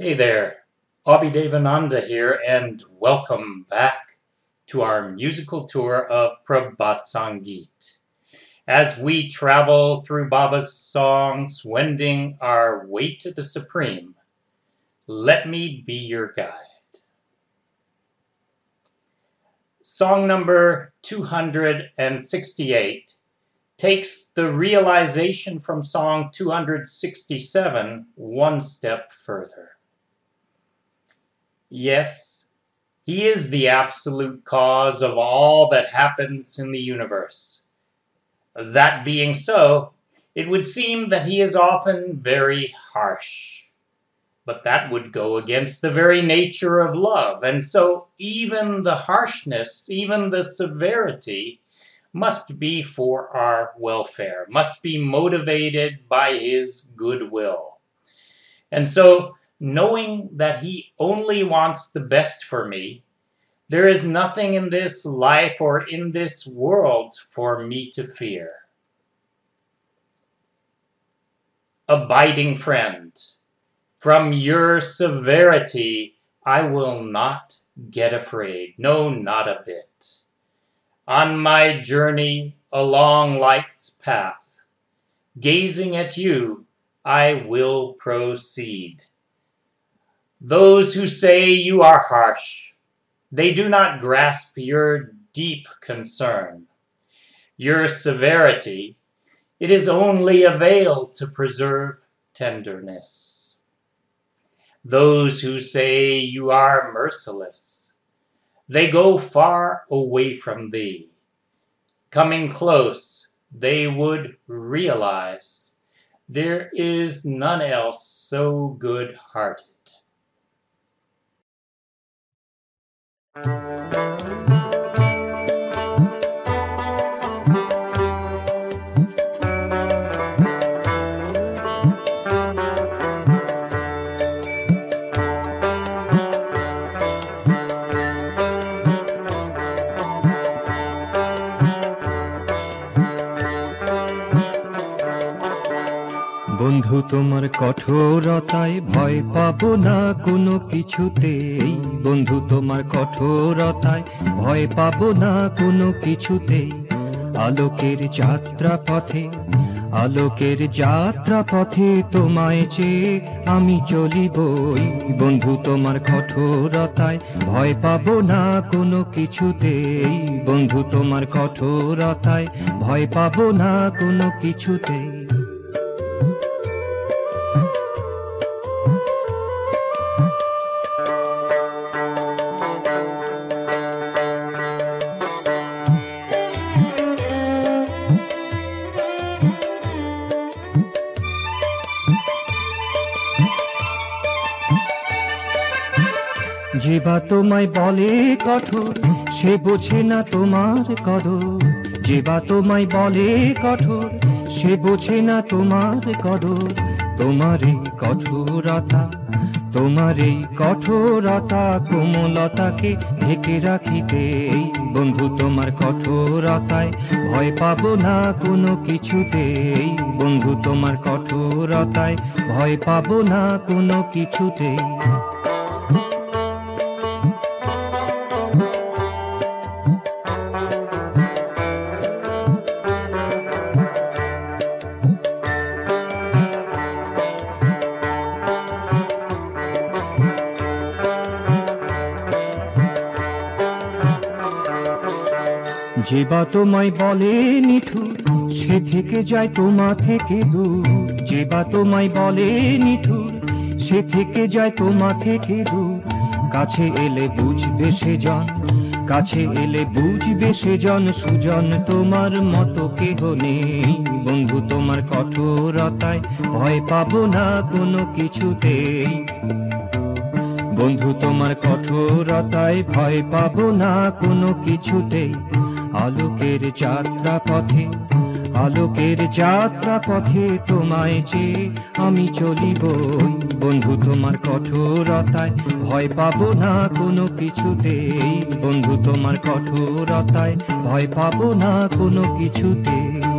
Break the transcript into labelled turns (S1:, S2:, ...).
S1: Hey there, Abhi Devananda here, and welcome back to our musical tour of Prabhat Sangeet. As we travel through Baba's songs, wending our way to the Supreme, let me be your guide. Song number 268 takes the realization from song 267 one step further. Yes, he is the absolute cause of all that happens in the universe. That being so, it would seem that he is often very harsh. But that would go against the very nature of love, and so even the harshness, even the severity, must be for our welfare, must be motivated by his goodwill. And so knowing that He only wants the best for me, there is nothing in this life or in this world for me to fear. Abiding friend, from your severity I will not get afraid, no, not a bit. On my journey along light's path, gazing at you, I will proceed. Those who say you are harsh, they do not grasp your deep concern. Your severity, it is only a veil to preserve tenderness. Those who say you are merciless, they go far away from thee. Coming close, they would realize there is none else so good hearted.
S2: Música বন্ধু, তোমার কঠোরতায় ভয় পাবো না কোনো কিছুতেই। বন্ধু, তোমার কঠোরতায় ভয় পাবো না কোনো কিছুতেই। আলোকের যাত্রা পথে আলোকের যাত্রা পথে তোমায় চেয়ে আমি চলিবই। বন্ধু, তোমার কঠোরতায় ভয় পাবো না কোনো কিছুতেই। বন্ধু, তোমার কঠোরতায় ভয় পাবো না কোনো কিছুতেই। যে বা তোমায় বলে কঠোর, সে বোঝে না তোমার কদর। যে বা তোমায় বলে কঠোর, সে বোঝে না তোমার কদর। তোমার এই কঠোরতা, তোমার এই কঠোরতা কোমলতাকে ঢেকে রাখিতে বন্ধু তোমার কঠোরতায় ভয় পাবো না কোনো কিছুতেই বন্ধু তোমার কঠোরতায় ভয় পাবো না কোনো কিছুতেই যে বা তোমায় বলে নিঠুর সে থেকে যায় তোমা থেকে দূর। যে বা তোমায় বলে নিঠুর সে থেকে যায় তোমা থেকে দূর। কাছে এলে বুঝবে সে জন, কাছে এলে বুঝবে সে জন, সুজন তোমার মতো কেহ নেই। বন্ধু তোমার কঠোরতায় ভয় পাবো না কোনো কিছুতেই। বন্ধু তোমার কঠোরতায় ভয় পাবো না কোনো কিছুতেই। আলোকের যাত্রা পথে আলোকের যাত্রা পথে তোমায় যে আমি চলিব। বন্ধু, তোমার কঠোরতায় ভয় পাবো না কোনো কিছুতেই। বন্ধু, তোমার কঠোরতায় ভয় পাবো না কোনো কিছুতেই।